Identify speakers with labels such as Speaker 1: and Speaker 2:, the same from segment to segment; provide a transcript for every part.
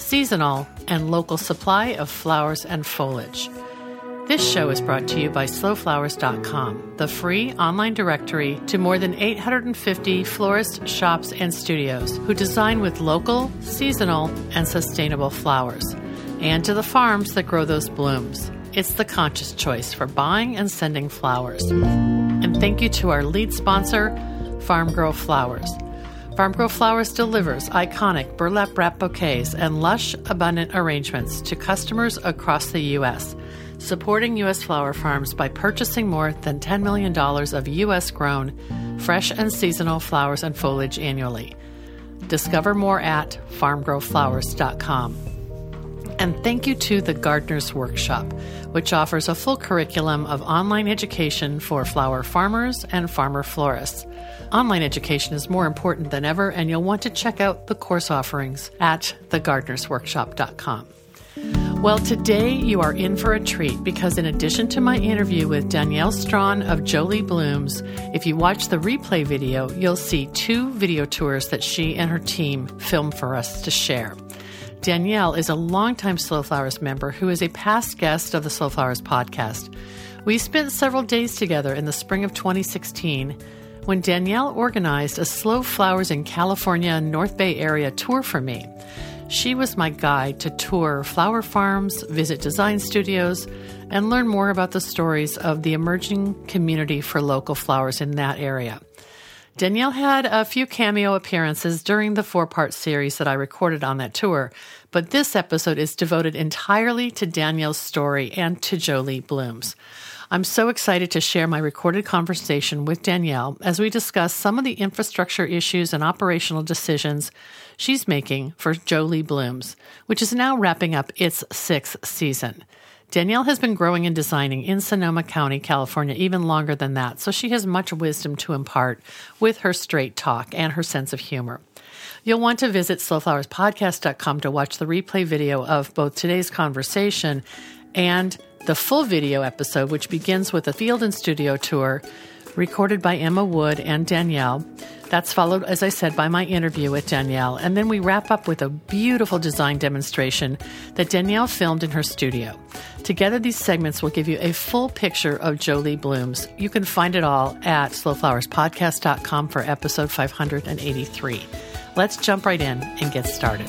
Speaker 1: seasonal, and local supply of flowers and foliage. This show is brought to you by slowflowers.com, the free online directory to more than 850 florists, shops, and studios who design with local, seasonal, and sustainable flowers, and to the farms that grow those blooms. It's the conscious choice for buying and sending flowers. And thank you to our lead sponsor, Farm Girl Flowers. Farm Girl Flowers delivers iconic burlap wrap bouquets and lush, abundant arrangements to customers across the U.S., supporting U.S. flower farms by purchasing more than $10 million of U.S. grown, fresh and seasonal flowers and foliage annually. Discover more at farmgirlflowers.com. And thank you to the Gardener's Workshop, which offers a full curriculum of online education for flower farmers and farmer florists. Online education is more important than ever, and you'll want to check out the course offerings at thegardenersworkshop.com. Well, today you are in for a treat because, in addition to my interview with Danielle Strawn of Jolie Blooms, if you watch the replay video, you'll see two video tours that she and her team filmed for us to share. Danielle is a longtime Slow Flowers member who is a past guest of the Slow Flowers podcast. We spent several days together in the spring of 2016 when Danielle organized a Slow Flowers in California North Bay area tour for me. She was my guide to tour flower farms, visit design studios, and learn more about the stories of the emerging community for local flowers in that area. Danielle had a few cameo appearances during the four part series that I recorded on that tour, but this episode is devoted entirely to Danielle's story and to Jolie Blooms. I'm so excited to share my recorded conversation with Danielle as we discuss some of the infrastructure issues and operational decisions she's making for Jolie Blooms, which is now wrapping up its sixth season. Danielle has been growing and designing in Sonoma County, California, even longer than that, so she has much wisdom to impart with her straight talk and her sense of humor. You'll want to visit slowflowerspodcast.com to watch the replay video of both today's conversation and the full video episode, which begins with a field and studio tour recorded by Emma Wood and Danielle. That's followed, as I said, by my interview with Danielle. And then we wrap up with a beautiful design demonstration that Danielle filmed in her studio. Together, these segments will give you a full picture of Jolie Blooms. You can find it all at slowflowerspodcast.com for episode 583. Let's jump right in and get started.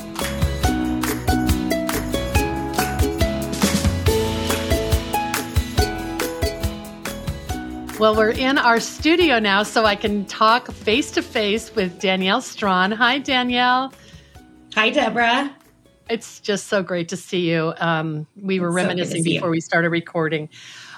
Speaker 1: Well, we're in our studio now, so I can talk face to face with Danielle Strawn. Hi, Danielle.
Speaker 2: Hi, Debra.
Speaker 1: It's just so great to see you. Um, we were it's reminiscing so before you. we started recording.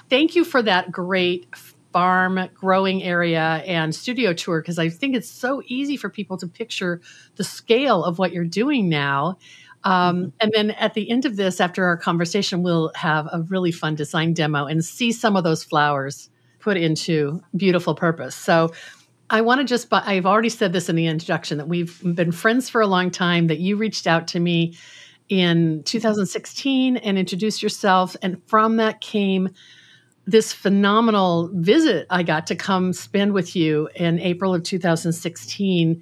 Speaker 1: Thank you for that great farm growing area and studio tour because I think it's so easy for people to picture the scale of what you're doing now. Um, mm-hmm. and then at the end of this, after our conversation, we'll have a really fun design demo and see some of those flowers put into beautiful purpose. So I want to just, I've already said this in the introduction that we've been friends for a long time, that you reached out to me in 2016 and introduced yourself. And from that came this phenomenal visit I got to come spend with you in April of 2016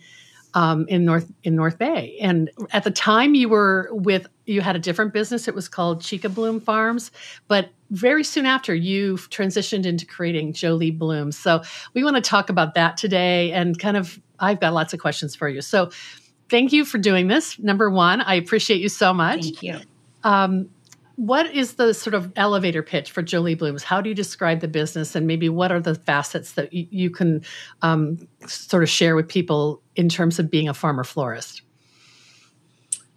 Speaker 1: um, in North in North Bay. And at the time, you were with you had a different business. It was called Chica Bloom Farms, but very soon after, you transitioned into creating Jolie Blooms. So we want to talk about that today, and kind of I've got lots of questions for you. So thank you for doing this. Number one, I appreciate you so much.
Speaker 2: Thank you.
Speaker 1: Um, what is the sort of elevator pitch for Jolie Blooms? How do you describe the business, and maybe what are the facets that you, you can um, sort of share with people in terms of being a farmer florist?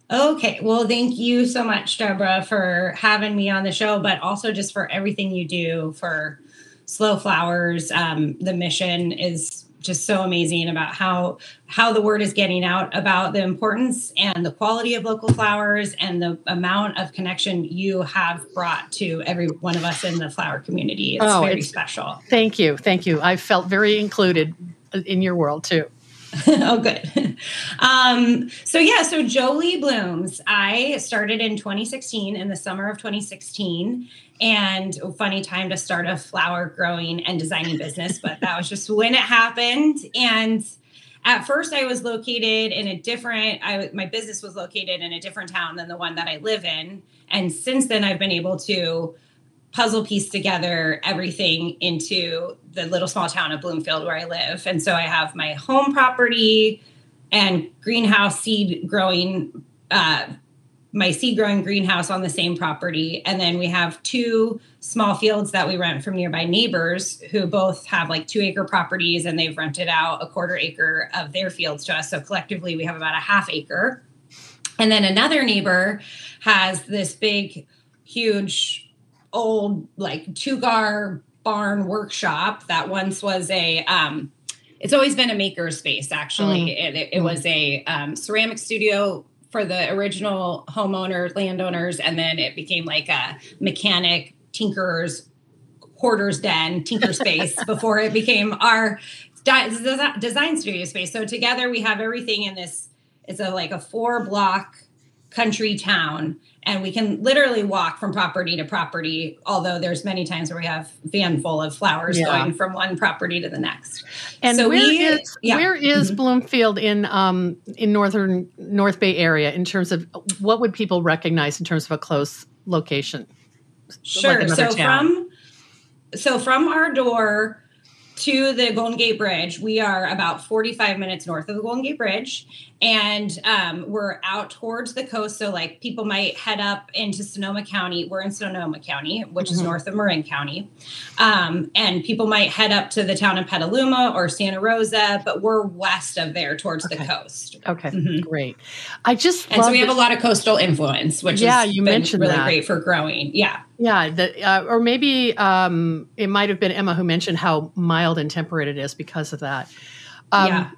Speaker 2: Okay, well, thank you so much, Debra, for having me on the show, but also just for everything you do for Slow Flowers. Um, the mission is just so amazing about how how the word is getting out about the importance and the quality of local flowers and the amount of connection you have brought to every one of us in the flower community. It's oh, very it's, special.
Speaker 1: Thank you. Thank you. I felt very included in your world too.
Speaker 2: oh, good. Um, so yeah, so Jolie Blooms. I started in 2016 in the summer of 2016, and funny time to start a flower growing and designing business, but that was just when it happened. And at first, I was located in a different. I my business was located in a different town than the one that I live in, and since then, I've been able to puzzle piece together everything into the little small town of Bloomfield where I live. And so I have my home property and greenhouse seed growing, uh, my seed growing greenhouse on the same property. And then we have two small fields that we rent from nearby neighbors who both have like two acre properties and they've rented out a quarter acre of their fields to us. So collectively, we have about a half acre. And then another neighbor has this big, huge old like Tugar barn workshop that once was a um it's always been a maker space actually mm. it, it, it, was a um, ceramic studio for the original homeowners landowners and then it became like a mechanic tinker's hoarder's den tinker space before it became our design studio space so together we have everything in this it's a like a four block country town and we can literally walk from property to property although there's many times where we have van full of flowers yeah. going from one property to the next
Speaker 1: and so where we, is, yeah. where is mm-hmm. bloomfield in um in northern north bay area in terms of what would people recognize in terms of a close location
Speaker 2: sure like so town? from so from our door to the Golden Gate Bridge. We are about 45 minutes north of the Golden Gate Bridge, and um, we're out towards the coast. So, like, people might head up into Sonoma County. We're in Sonoma County, which mm-hmm. is north of Marin County. Um, and people might head up to the town of Petaluma or Santa Rosa, but we're west of there towards okay. the coast.
Speaker 1: Okay, mm-hmm. great. I just
Speaker 2: and so we have a lot of coastal influence, which
Speaker 1: yeah, you mentioned
Speaker 2: really
Speaker 1: that.
Speaker 2: great for growing. Yeah.
Speaker 1: Yeah, the, uh, or maybe um, it might have been Emma who mentioned how mild and temperate it is because of that. Um, yeah.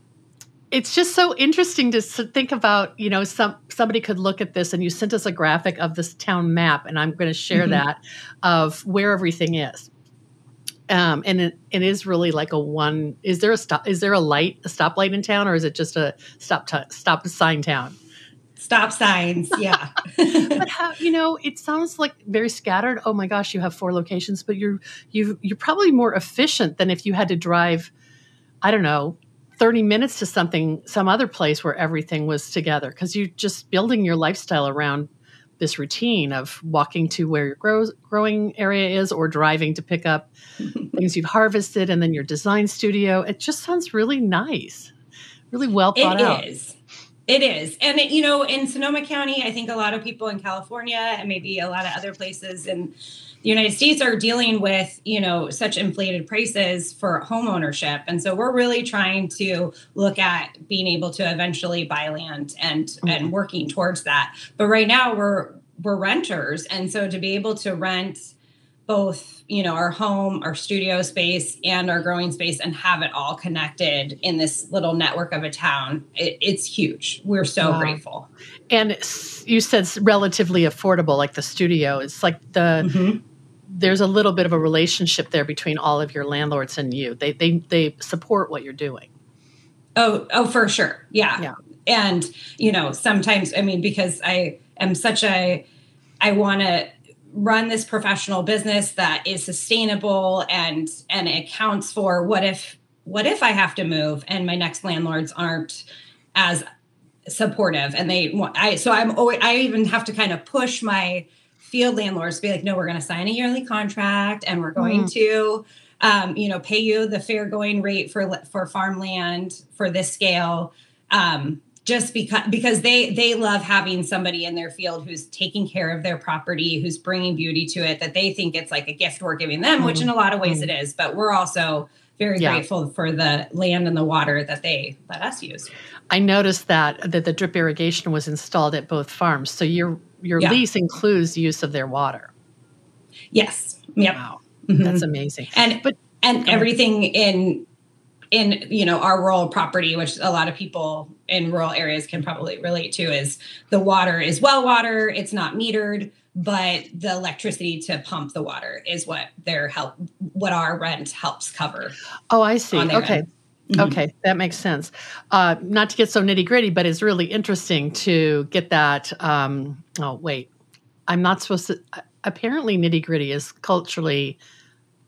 Speaker 1: It's just so interesting to think about. You know, some somebody could look at this, and you sent us a graphic of this town map, and I'm going to share mm-hmm. that of where everything is. Um, and it, it is really like a one. Is there a stop? Is there a light, a stoplight in town, or is it just a stop t- stop sign town?
Speaker 2: stop signs. Yeah.
Speaker 1: but how you know, it sounds like very scattered. Oh my gosh, you have four locations, but you're you you're probably more efficient than if you had to drive, I don't know, 30 minutes to something some other place where everything was together because you're just building your lifestyle around this routine of walking to where your grow, growing area is or driving to pick up things you've harvested and then your design studio. It just sounds really nice. Really well thought
Speaker 2: it
Speaker 1: out.
Speaker 2: It is. It is. And, it, you know, in Sonoma County, I think a lot of people in California and maybe a lot of other places in the United States are dealing with, you know, such inflated prices for home ownership. And so we're really trying to look at being able to eventually buy land and mm-hmm. and working towards that. But right now we're we're renters. And so to be able to rent both you know our home our studio space and our growing space and have it all connected in this little network of a town it, it's huge we're so wow. grateful
Speaker 1: and you said relatively affordable like the studio it's like the mm-hmm. There's a little bit of a relationship there between all of your landlords and you. They they, they support what you're doing.
Speaker 2: Oh oh for sure. Yeah. Yeah. And you know sometimes i mean because i am such a i want to run this professional business that is sustainable and and accounts for what if what if I have to move and my next landlords aren't as supportive and they want I so I'm always, I even have to kind of push my field landlords to be like no we're going to sign a yearly contract and we're going mm. to um, you know pay you the fair going rate for for farmland for this scale um, just because because they they love having somebody in their field who's taking care of their property who's bringing beauty to it that they think it's like a gift we're giving them mm-hmm. which in a lot of ways mm-hmm. it is but we're also very yeah. grateful for the land and the water that they let us use
Speaker 1: i noticed that that the drip irrigation was installed at both farms so your your yeah. lease includes use of their water
Speaker 2: yes yep.
Speaker 1: wow mm-hmm. that's amazing
Speaker 2: and but and everything in in you know our rural property which a lot of people in rural areas can probably relate to is the water is well water it's not metered but the electricity to pump the water is what their help what our rent helps cover
Speaker 1: oh i see okay mm-hmm. okay that makes sense uh, not to get so nitty gritty but it's really interesting to get that um, oh wait i'm not supposed to apparently nitty gritty is culturally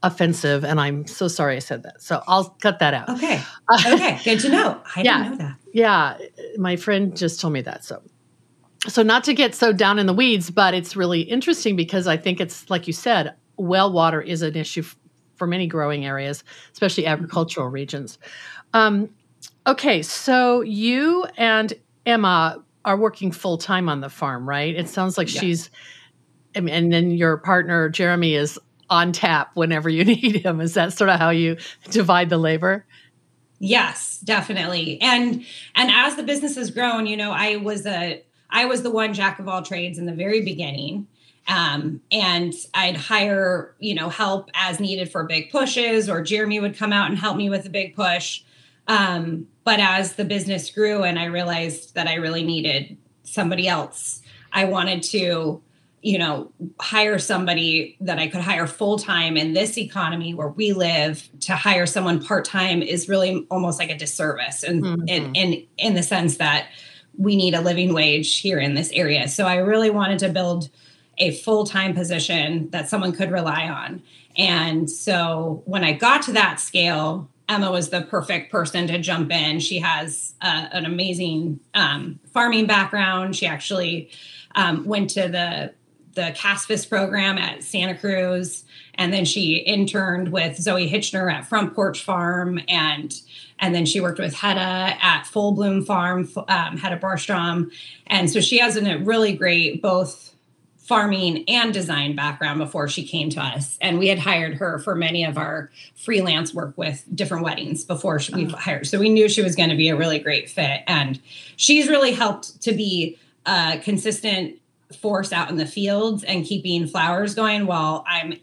Speaker 1: offensive, and I'm so sorry I said that. So I'll cut that out.
Speaker 2: Okay. Okay. Good to know. I yeah, didn't know that.
Speaker 1: Yeah. My friend just told me that. So so not to get so down in the weeds, but it's really interesting because I think it's like you said, well water is an issue f- for many growing areas, especially agricultural regions. Um, okay, so you and Emma are working full time on the farm, right? It sounds like she's, I mean, and then your partner Jeremy is on tap whenever you need him. Is that sort of how you divide the labor?
Speaker 2: Yes, definitely. And and as the business has grown, you know, I was a I was the one jack of all trades in the very beginning. Um, and I'd hire, you know, help as needed for big pushes, or Jeremy would come out and help me with a big push. Um, but as the business grew and I realized that I really needed somebody else, I wanted to you know, hire somebody that I could hire full time in this economy where we live to hire someone part time is really almost like a disservice and mm-hmm. in, in in the sense that we need a living wage here in this area. So I really wanted to build a full time position that someone could rely on. And so when I got to that scale, Emma was the perfect person to jump in. She has uh, an amazing um, farming background. She actually um, went to the the CASFS program at Santa Cruz, and then she interned with Zoe Hitchner at Front Porch Farm, and and then she worked with Hedda at Full Bloom Farm, um, Hedda Borstrom, and so she has a really great both farming and design background before she came to us. And we had hired her for many of our freelance work with different weddings before we oh. hired. So we knew she was going to be a really great fit. And she's really helped to be a consistent force out in the fields and keeping flowers going while I'm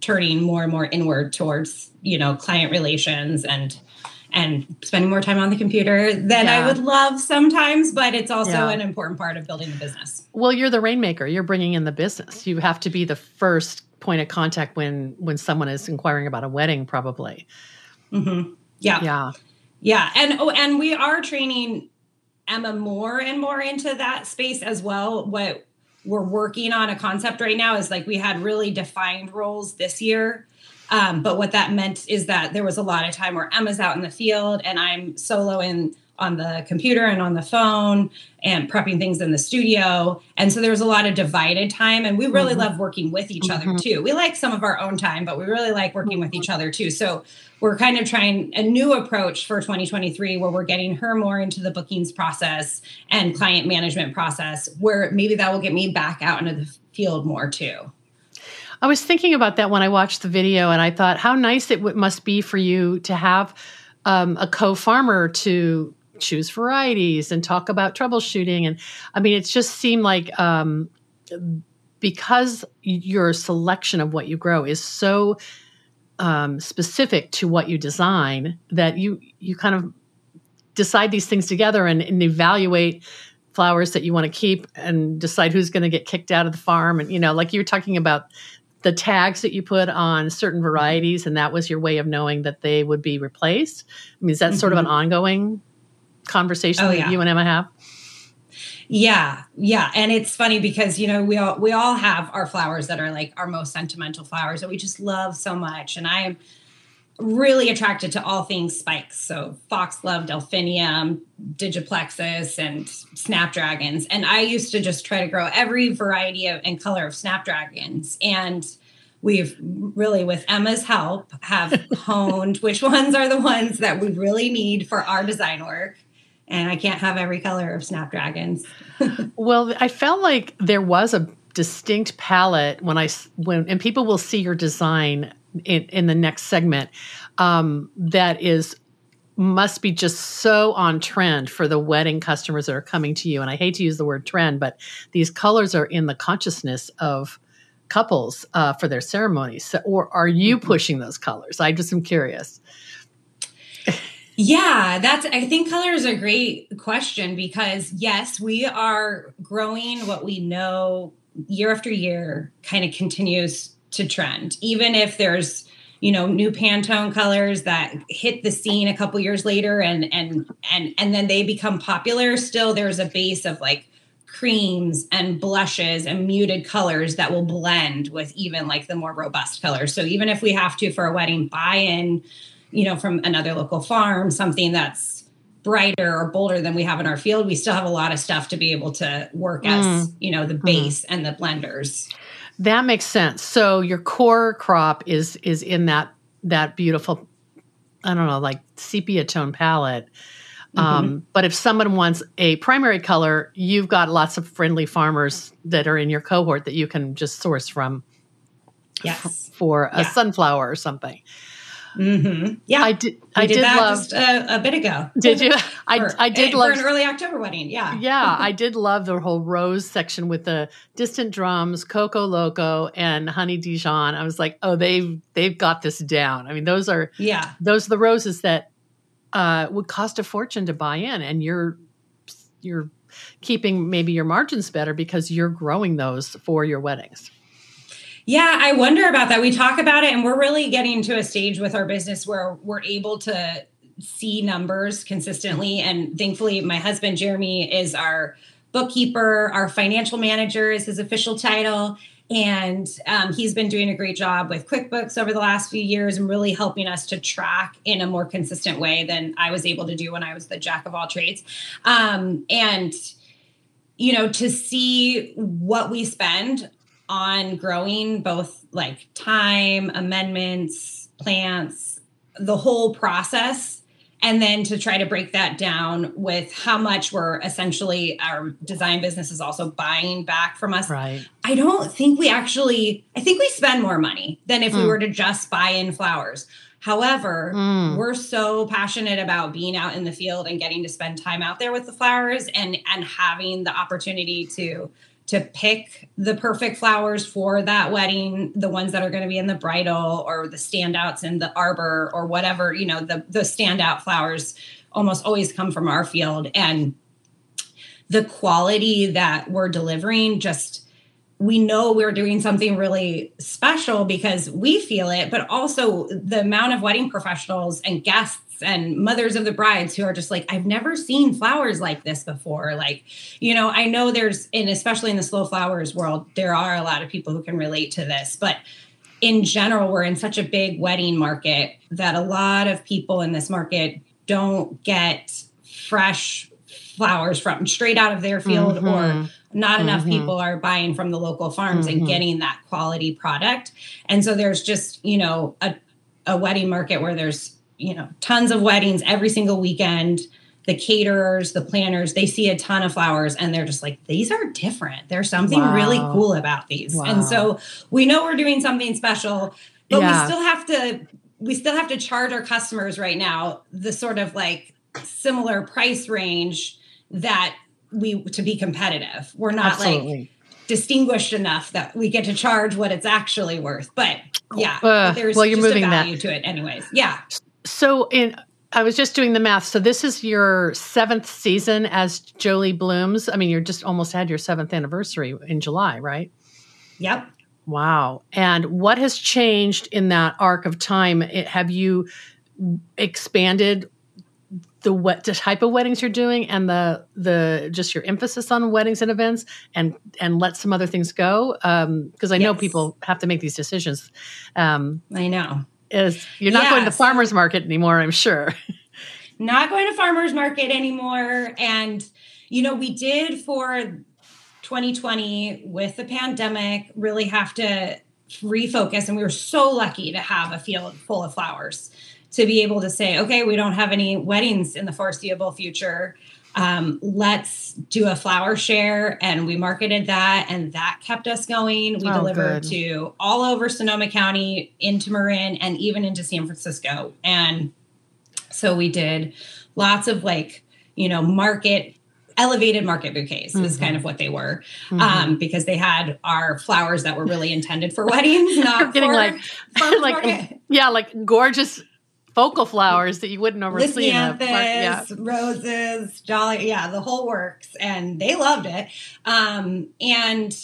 Speaker 2: turning more and more inward towards, you know, client relations and and spending more time on the computer than yeah. I would love sometimes, but it's also yeah. an important part of building the business.
Speaker 1: Well, you're the rainmaker. You're bringing in the business. You have to be the first point of contact when when someone is inquiring about a wedding, probably.
Speaker 2: Mm-hmm. Yeah,
Speaker 1: yeah,
Speaker 2: yeah. And oh, and we are training Emma more and more into that space as well. What we're working on a concept right now is like we had really defined roles this year. Um, but what that meant is that there was a lot of time where Emma's out in the field and I'm solo in on the computer and on the phone and prepping things in the studio. And so there was a lot of divided time. And we really mm-hmm. love working with each mm-hmm. other too. We like some of our own time, but we really like working with each other too. So we're kind of trying a new approach for 2023 where we're getting her more into the bookings process and client management process, where maybe that will get me back out into the field more too.
Speaker 1: I was thinking about that when I watched the video, and I thought how nice it w- must be for you to have um, a co farmer to choose varieties and talk about troubleshooting. And I mean, it just seemed like um, because your selection of what you grow is so um, specific to what you design that you you kind of decide these things together and, and evaluate flowers that you want to keep and decide who's going to get kicked out of the farm and you know like you were talking about the tags that you put on certain varieties and that was your way of knowing that they would be replaced i mean is that mm-hmm. sort of an mm-hmm. ongoing conversation oh, that yeah. you and Emma have?
Speaker 2: Yeah, yeah, and it's funny because you know we all we all have our flowers that are like our most sentimental flowers that we just love so much, and I am really attracted to all things spikes. So foxglove, delphinium, digiplexis, and snapdragons. And I used to just try to grow every variety of and color of snapdragons. And we've really, with Emma's help, have honed which ones are the ones that we really need for our design work and I can't have every color of snapdragons.
Speaker 1: well, I felt like there was a distinct palette when I when and people will see your design in, in the next segment um, that is must be just so on trend for the wedding customers that are coming to you. And I hate to use the word trend, but these colors are in the consciousness of couples uh, for their ceremonies. So, or are you mm-hmm. pushing those colors? I just am curious.
Speaker 2: Yeah, that's I think color is a great question because yes, we are growing what we know year after year kind of continues to trend. Even if there's, you know, new Pantone colors that hit the scene a couple years later and and and and then they become popular, still there's a base of like creams and blushes and muted colors that will blend with even like the more robust colors. So even if we have to for a wedding buy in you know, from another local farm, something that's brighter or bolder than we have in our field, we still have a lot of stuff to be able to work as, mm. you know, the mm-hmm. base mm. and the blenders.
Speaker 1: That makes sense. So your core crop is is in that that beautiful I don't know, like sepia tone palette. Mm-hmm. Um, but if someone wants a primary color, you've got lots of friendly farmers that are in your cohort that you can just source from
Speaker 2: yes.
Speaker 1: f- for a yeah. sunflower or something.
Speaker 2: Mm-hmm. Yeah,
Speaker 1: I did. I did, did love
Speaker 2: just a, a, bit ago.
Speaker 1: Did you? I
Speaker 2: for,
Speaker 1: I did
Speaker 2: for
Speaker 1: love
Speaker 2: an early October wedding. Yeah,
Speaker 1: yeah. I did love the whole rose section with the distant drums, Coco Loco, and Honey Dijon. I was like, oh, they've they've got this down. I mean, those are
Speaker 2: yeah,
Speaker 1: those are the roses that uh, would cost a fortune to buy in, and you're you're keeping maybe your margins better because you're growing those for your weddings.
Speaker 2: Yeah, I wonder about that. We talk about it, and we're really getting to a stage with our business where we're able to see numbers consistently. And thankfully, my husband, Jeremy, is our bookkeeper, our financial manager is his official title. And um, he's been doing a great job with QuickBooks over the last few years and really helping us to track in a more consistent way than I was able to do when I was the jack of all trades. Um, and, you know, to see what we spend on growing both like time, amendments, plants, the whole process. And then to try to break that down with how much we're essentially our design business is also buying back from us.
Speaker 1: Right.
Speaker 2: I don't think we actually, I think we spend more money than if mm. we were to just buy in flowers. However, mm. we're so passionate about being out in the field and getting to spend time out there with the flowers and and having the opportunity to to pick the perfect flowers for that wedding, the ones that are going to be in the bridal or the standouts in the arbor or whatever, you know, the the standout flowers almost always come from our field. And the quality that we're delivering just we know we're doing something really special because we feel it, but also the amount of wedding professionals and guests and mothers of the brides who are just like, I've never seen flowers like this before. Like, you know, I know there's, and especially in the slow flowers world, there are a lot of people who can relate to this, but in general, we're in such a big wedding market that a lot of people in this market don't get fresh flowers from straight out of their field mm-hmm. or not mm-hmm. enough people are buying from the local farms mm-hmm. and getting that quality product and so there's just you know a, a wedding market where there's you know tons of weddings every single weekend the caterers the planners they see a ton of flowers and they're just like these are different there's something wow. really cool about these wow. and so we know we're doing something special but yeah. we still have to we still have to charge our customers right now the sort of like similar price range that we to be competitive we're not Absolutely. like distinguished enough that we get to charge what it's actually worth but yeah uh, there's well you're moving value that. to it anyways yeah
Speaker 1: so in I was just doing the math. So this is your seventh season as Jolie Blooms. I mean, you're just almost had your seventh anniversary in July, right?
Speaker 2: Yep.
Speaker 1: Wow. And what has changed in that arc of time? It, have you expanded the what the type of weddings you're doing and the the just your emphasis on weddings and events and and let some other things go because um, I yes. know people have to make these decisions.
Speaker 2: Um, I know
Speaker 1: is you're not yeah, going to farmers market anymore, I'm sure.
Speaker 2: not going to farmers market anymore. And, you know, we did for 2020 with the pandemic really have to refocus. And we were so lucky to have a field full of flowers to be able to say, okay, we don't have any weddings in the foreseeable future um, let's do a flower share and we marketed that and that kept us going we oh, delivered good. to all over sonoma county into marin and even into san francisco and so we did lots of like you know market elevated market bouquets mm-hmm. is kind of what they were mm-hmm. um, because they had our flowers that were really intended for weddings not getting like
Speaker 1: like yeah like gorgeous focal flowers that you wouldn't normally see. Yeah.
Speaker 2: roses, jolly, yeah, the whole works, and they loved it. Um, and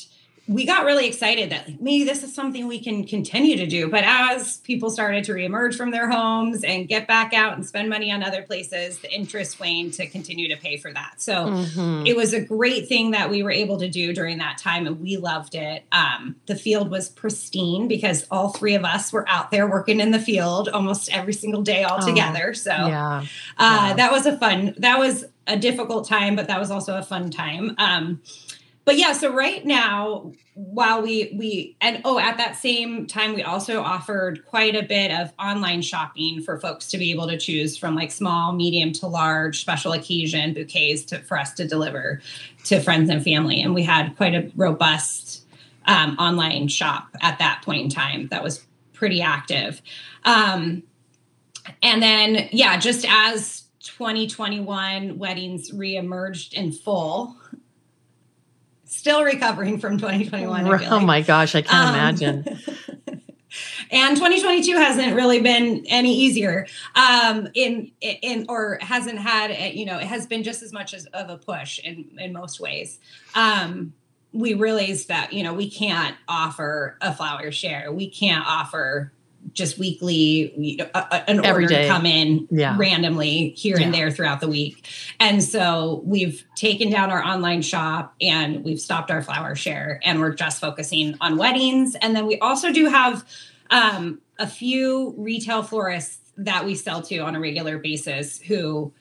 Speaker 2: we got really excited that like, maybe this is something we can continue to do. But as people started to reemerge from their homes and get back out and spend money on other places, the interest waned to continue to pay for that. So mm-hmm. it was a great thing that we were able to do during that time, and we loved it. Um, the field was pristine because all three of us were out there working in the field almost every single day all oh, together. So yeah. Uh, yeah. that was a fun. That was a difficult time, but that was also a fun time. Um, but yeah, so right now, while we we and oh, at that same time, we also offered quite a bit of online shopping for folks to be able to choose from like small, medium to large special occasion bouquets to for us to deliver to friends and family. And we had quite a robust um, online shop at that point in time that was pretty active. Um, and then, yeah, just as 2021 weddings reemerged in full still recovering from 2021.
Speaker 1: Oh like. my gosh, I can't um, imagine.
Speaker 2: and 2022 hasn't really been any easier um, in in or hasn't had you know it has been just as much as of a push in in most ways um, we realized that you know we can't offer a flower share we can't offer just weekly you know, a, an Every order day. come in yeah. randomly here yeah. and there throughout the week. And so we've taken down our online shop and we've stopped our flower share and we're just focusing on weddings. And then we also do have um, a few retail florists that we sell to on a regular basis who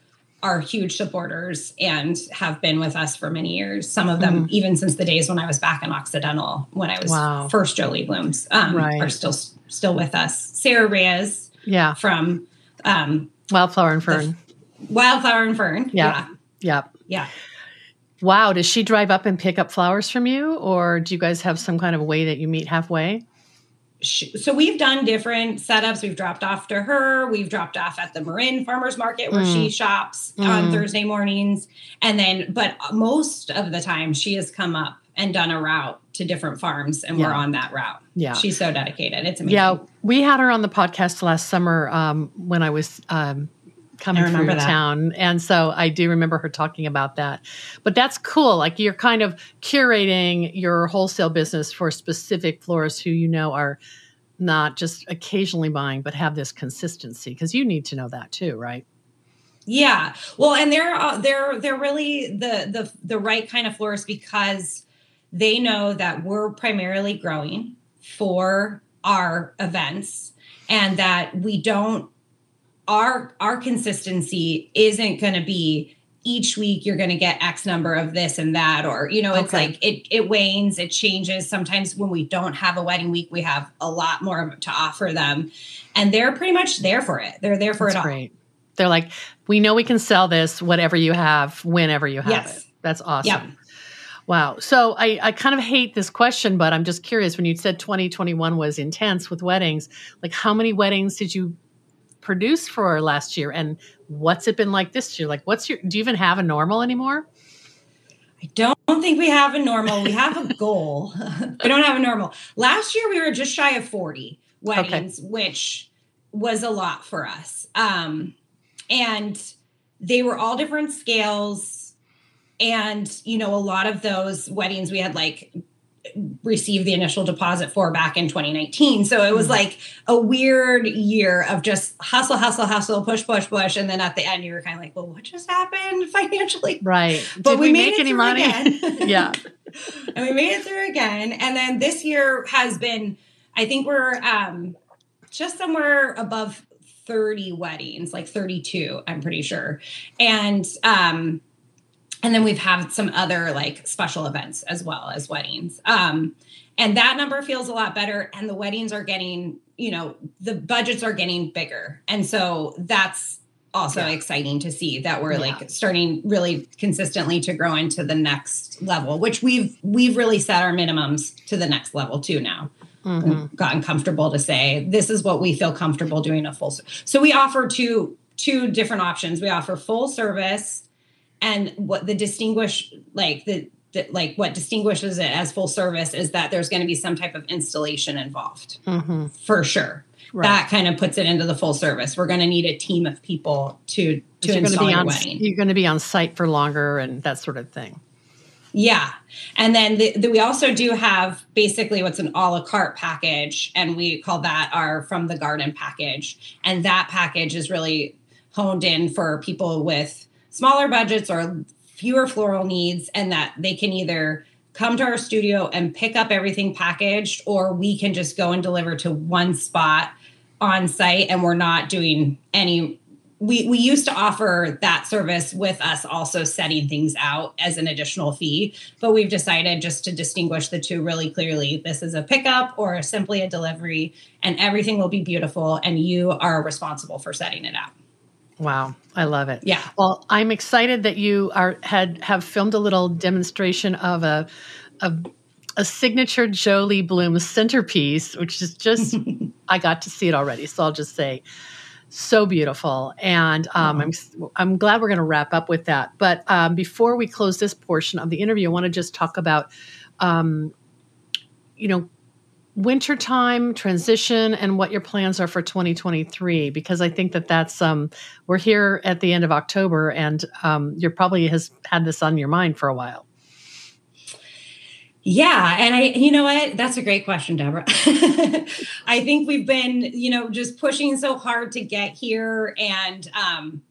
Speaker 2: are huge supporters and have been with us for many years. Some of them, mm. even since the days when I was back in Occidental, when I was wow. first Jolie Blooms, um, right. are still still with us. Sarah Reyes,
Speaker 1: yeah,
Speaker 2: from um,
Speaker 1: Wildflower and Fern.
Speaker 2: Wildflower and Fern,
Speaker 1: yeah,
Speaker 2: yeah, yeah.
Speaker 1: Wow, does she drive up and pick up flowers from you, or do you guys have some kind of way that you meet halfway?
Speaker 2: so we've done different setups. We've dropped off to her. We've dropped off at the Marin Farmers Market where mm. she shops mm. on Thursday mornings. And then, but most of the time, she has come up and done a route to different farms, and yeah. we're on that route.
Speaker 1: Yeah,
Speaker 2: she's so dedicated. It's amazing.
Speaker 1: Yeah, we had her on the podcast last summer um, when I was um, coming through that. town. And so I do remember her talking about that. But that's cool. Like you're kind of curating your wholesale business for specific florists who you know are not just occasionally buying, but have this consistency because you need to know that too, right?
Speaker 2: Yeah. Well, and they're uh, they're they're really the the the right kind of florists because they know that we're primarily growing for our events and that we don't our our consistency isn't going to be each week you're going to get x number of this and that or you know it's okay. like it it wanes it changes sometimes when we don't have a wedding week we have a lot more to offer them and they're pretty much there for it they're there for
Speaker 1: That's
Speaker 2: it all
Speaker 1: great they're like we know we can sell this whatever you have whenever you have yes. it that's awesome yep. Wow. So I, I kind of hate this question, but I'm just curious when you said 2021 was intense with weddings, like how many weddings did you produce for last year? And what's it been like this year? Like what's your do you even have a normal anymore?
Speaker 2: I don't think we have a normal. We have a goal. We don't have a normal. Last year we were just shy of 40 weddings okay. which was a lot for us. Um and they were all different scales and you know a lot of those weddings we had like received the initial deposit for back in 2019. So it was mm-hmm. like a weird year of just hustle, hustle, hustle, push, push, push. And then at the end, you were kind of like, well, what just happened financially?
Speaker 1: Right. But Did we, we make any money? yeah.
Speaker 2: and we made it through again. And then this year has been, I think we're um, just somewhere above 30 weddings, like 32, I'm pretty sure. And um, and then we've had some other like special events as well as weddings um, and that number feels a lot better and the weddings are getting you know the budgets are getting bigger and so that's also yeah. exciting to see that we're yeah. like starting really consistently to grow into the next level which we've we've really set our minimums to the next level too now mm-hmm. gotten comfortable to say this is what we feel comfortable doing a full so we offer two two different options we offer full service and what the distinguish like the, the, like what distinguishes it as full service is that there's going to be some type of installation involved mm-hmm. for sure right. that kind of puts it into the full service. We're going to need a team of people to to
Speaker 1: you're
Speaker 2: install
Speaker 1: be
Speaker 2: your
Speaker 1: on,
Speaker 2: wedding.
Speaker 1: You're going to be on site for longer and that sort of thing.
Speaker 2: Yeah. And then the, the, we also do have basically what's an a la carte package, and we call that our From the Garden package. And that package is really honed in for people with smaller budgets or fewer floral needs, and that they can either come to our studio and pick up everything packaged, or we can just go and deliver to one spot on site, and we're not doing any we we used to offer that service with us also setting things out as an additional fee but we've decided just to distinguish the two really clearly. This is a pickup or simply a delivery and everything will be beautiful and you are responsible for setting it out
Speaker 1: wow i love it.
Speaker 2: Yeah.
Speaker 1: Well i'm excited that you are had have filmed a little demonstration of a a, a signature jolie bloom centerpiece which is just i got to see it already so i'll just say so beautiful. And um, I'm, I'm glad we're going to wrap up with that. But um, before we close this portion of the interview i want to just talk about um, you know wintertime transition and what your plans are for 2023 because i think that that's um, we're here at the end of october and um, you're probably has had this on your mind for a while
Speaker 2: yeah. And I, you know what? That's a great question, Debra. I think we've been, you know, just pushing so hard to get here. And um,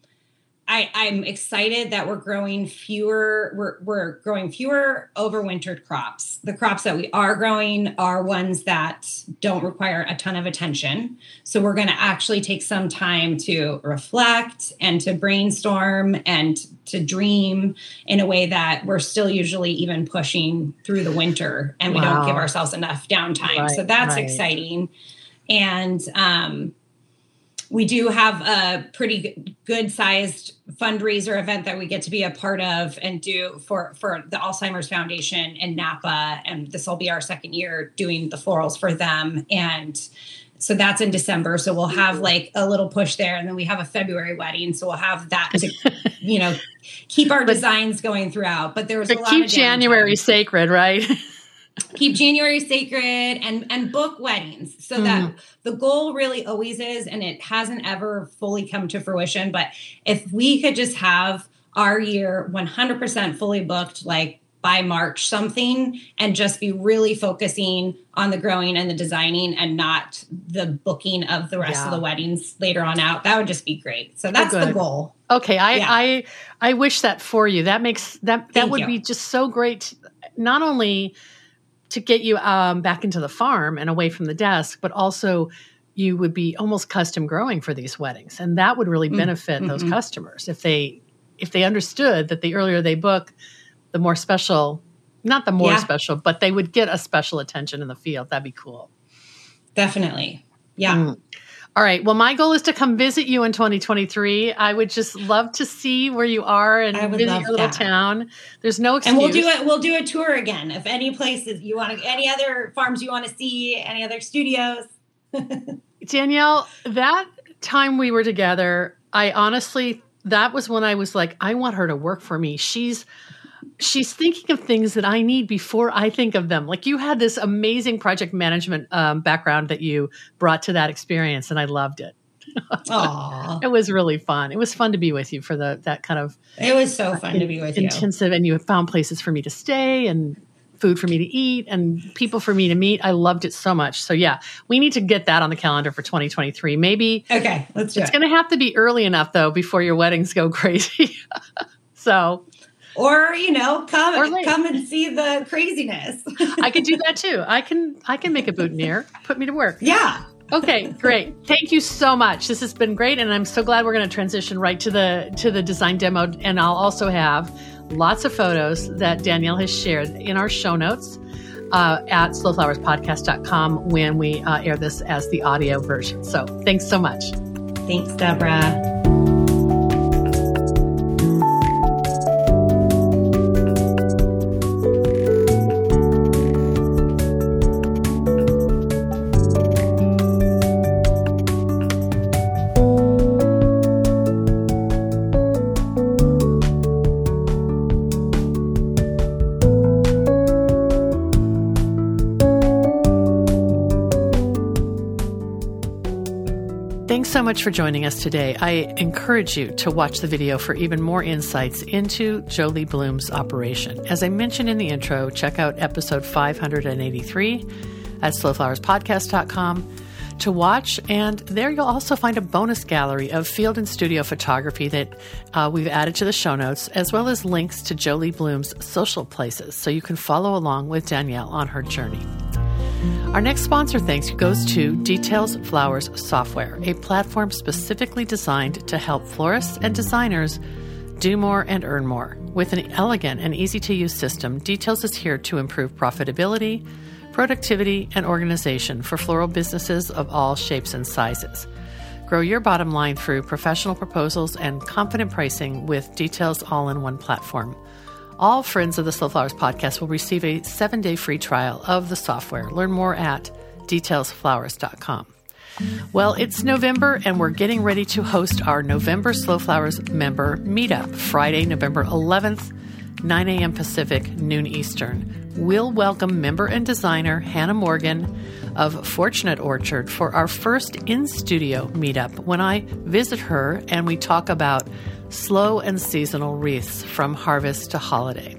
Speaker 2: I, I'm excited that we're growing fewer, we're, we're growing fewer overwintered crops. The crops that we are growing are ones that don't require a ton of attention. So we're going to actually take some time to reflect and to brainstorm and to dream in a way that we're still usually even pushing through the winter and we wow. don't give ourselves enough downtime. Right, so that's right. exciting. And, um, we do have a pretty good sized fundraiser event that we get to be a part of and do for for the Alzheimer's Foundation in Napa. And this will be our second year doing the florals for them. And so that's in December. So we'll have like a little push there. And then we have a February wedding. So we'll have that to you know keep our designs going throughout. But there was
Speaker 1: but keep January sacred right
Speaker 2: keep January sacred and and book weddings so mm. that the goal really always is and it hasn't ever fully come to fruition but if we could just have our year 100% fully booked like by March something and just be really focusing on the growing and the designing and not the booking of the rest yeah. of the weddings later on out that would just be great so that's the goal
Speaker 1: okay I, yeah. I i wish that for you that makes that that Thank would you. be just so great not only to get you um, back into the farm and away from the desk, but also you would be almost custom growing for these weddings, and that would really mm, benefit mm-hmm. those customers if they if they understood that the earlier they book, the more special. Not the more yeah. special, but they would get a special attention in the field. That'd be cool.
Speaker 2: Definitely. Yeah. Mm.
Speaker 1: All right. Well, my goal is to come visit you in 2023. I would just love to see where you are and visit your little that. town. There's no excuse.
Speaker 2: And we'll do it. We'll do a tour again. If any places you want to, any other farms you want to see, any other studios.
Speaker 1: Danielle, that time we were together, I honestly, that was when I was like, I want her to work for me. She's she's thinking of things that I need before I think of them. Like you had this amazing project management um, background that you brought to that experience, and I loved it. it was really fun. It was fun to be with you for the that kind of.
Speaker 2: It was so fun to be with
Speaker 1: intensive, you. Intensive, and you found places for me to stay and food for me to eat and people for me to meet. I loved it so much. So yeah, we need to get that on the calendar for 2023. Maybe.
Speaker 2: Okay, let's do
Speaker 1: It's it. going to have to be early enough though before your weddings go crazy. so
Speaker 2: or you know come come and see the craziness.
Speaker 1: I could do that too. I can i can make a boutonniere. Put me to work.
Speaker 2: Yeah.
Speaker 1: Okay great. Thank you so much. This has been great and i'm so glad we're going to transition right to the to the design demo. And i'll also have lots of photos that danielle has shared in our show notes uh, at slowflowerspodcast.com when we uh, air this as the audio version. So thanks so much.
Speaker 2: Thanks
Speaker 1: debra much for joining us today. I encourage you to watch the video for even more insights into Jolie Bloom's operation. As I mentioned in the intro, check out episode 583 at slowflowerspodcast.com to watch. And there you'll also find a bonus gallery of field and studio photography that uh, we've added to the show notes, as well as links to Jolie Bloom's social places so you can follow along with Danielle on her journey. Our next sponsor thanks goes to Details Flowers Software, a platform specifically designed to help florists and designers do more and earn more. With an elegant and easy to use system, Details is here to improve profitability, productivity, and organization for floral businesses of all shapes and sizes. Grow your bottom line through professional proposals and confident pricing with Details all in one platform. All friends of the Slow Flowers podcast will receive a seven day free trial of the software. Learn more at detailsflowers.com. Well, it's November, and we're getting ready to host our November Slow Flowers member meetup Friday, November 11th, 9 a.m. Pacific, noon Eastern. We'll welcome member and designer Hannah Morgan of Fortunate Orchard for our first in studio meetup when I visit her and we talk about slow and seasonal wreaths from harvest to holiday.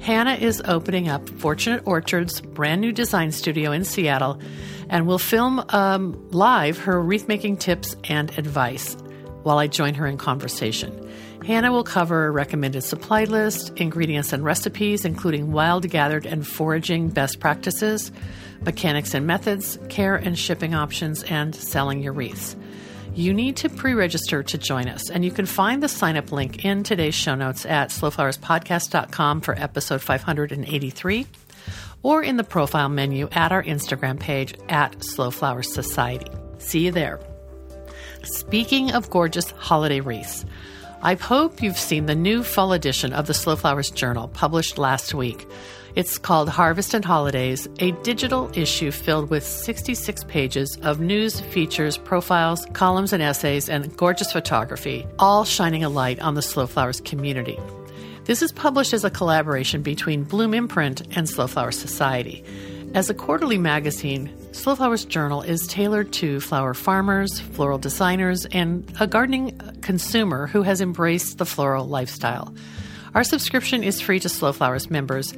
Speaker 1: Hannah is opening up Fortunate Orchard's brand new design studio in Seattle and will film um, live her wreath making tips and advice while I join her in conversation. Hannah will cover a recommended supply list, ingredients and recipes, including wild gathered and foraging best practices, mechanics and methods, care and shipping options, and selling your wreaths you need to pre register to join us. And you can find the sign up link in today's show notes at slowflowerspodcast.com for episode 583 or in the profile menu at our Instagram page at Slowflower Society. See you there. Speaking of gorgeous holiday wreaths, I hope you've seen the new fall edition of the Slow Flowers Journal published last week. It's called Harvest and Holidays, a digital issue filled with 66 pages of news, features, profiles, columns, and essays, and gorgeous photography, all shining a light on the Slow Flowers community. This is published as a collaboration between Bloom Imprint and Slow Flower Society. As a quarterly magazine, Slow Flowers Journal is tailored to flower farmers, floral designers, and a gardening consumer who has embraced the floral lifestyle. Our subscription is free to Slow Flowers members,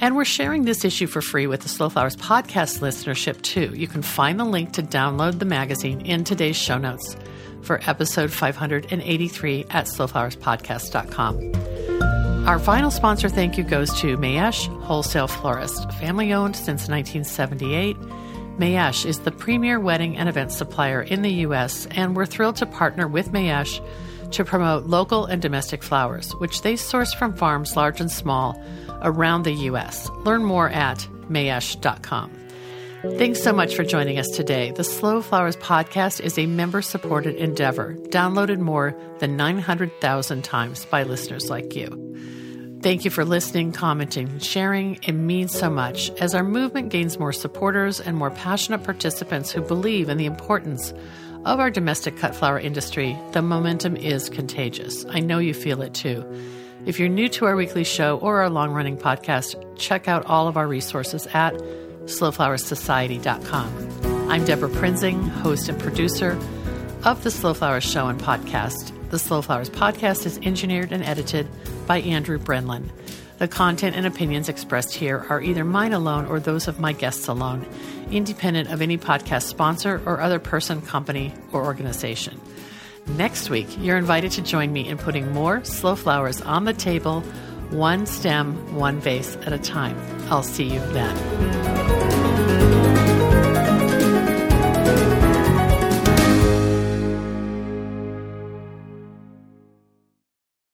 Speaker 1: and we're sharing this issue for free with the Slow Flowers podcast listenership too. You can find the link to download the magazine in today's show notes for episode 583 at slowflowerspodcast.com. Our final sponsor thank you goes to Mayesh Wholesale Florist, family owned since 1978. Mayesh is the premier wedding and event supplier in the U.S., and we're thrilled to partner with Mayesh to promote local and domestic flowers, which they source from farms large and small around the U.S. Learn more at mayesh.com. Thanks so much for joining us today. The Slow Flowers podcast is a member supported endeavor, downloaded more than 900,000 times by listeners like you. Thank you for listening, commenting, and sharing. It means so much as our movement gains more supporters and more passionate participants who believe in the importance of our domestic cut flower industry, the momentum is contagious. I know you feel it too. If you're new to our weekly show or our long running podcast, check out all of our resources at slowflowersociety.com. I'm Debra Prinzing, host and producer of the Slow Flowers Show and podcast. The Slow Flowers podcast is engineered and edited by Andrew Brenlin. The content and opinions expressed here are either mine alone or those of my guests alone independent of any podcast sponsor or other person, company, or organization. Next week, you're invited to join me in putting more slow flowers on the table, one stem, one vase at a time. I'll see you then.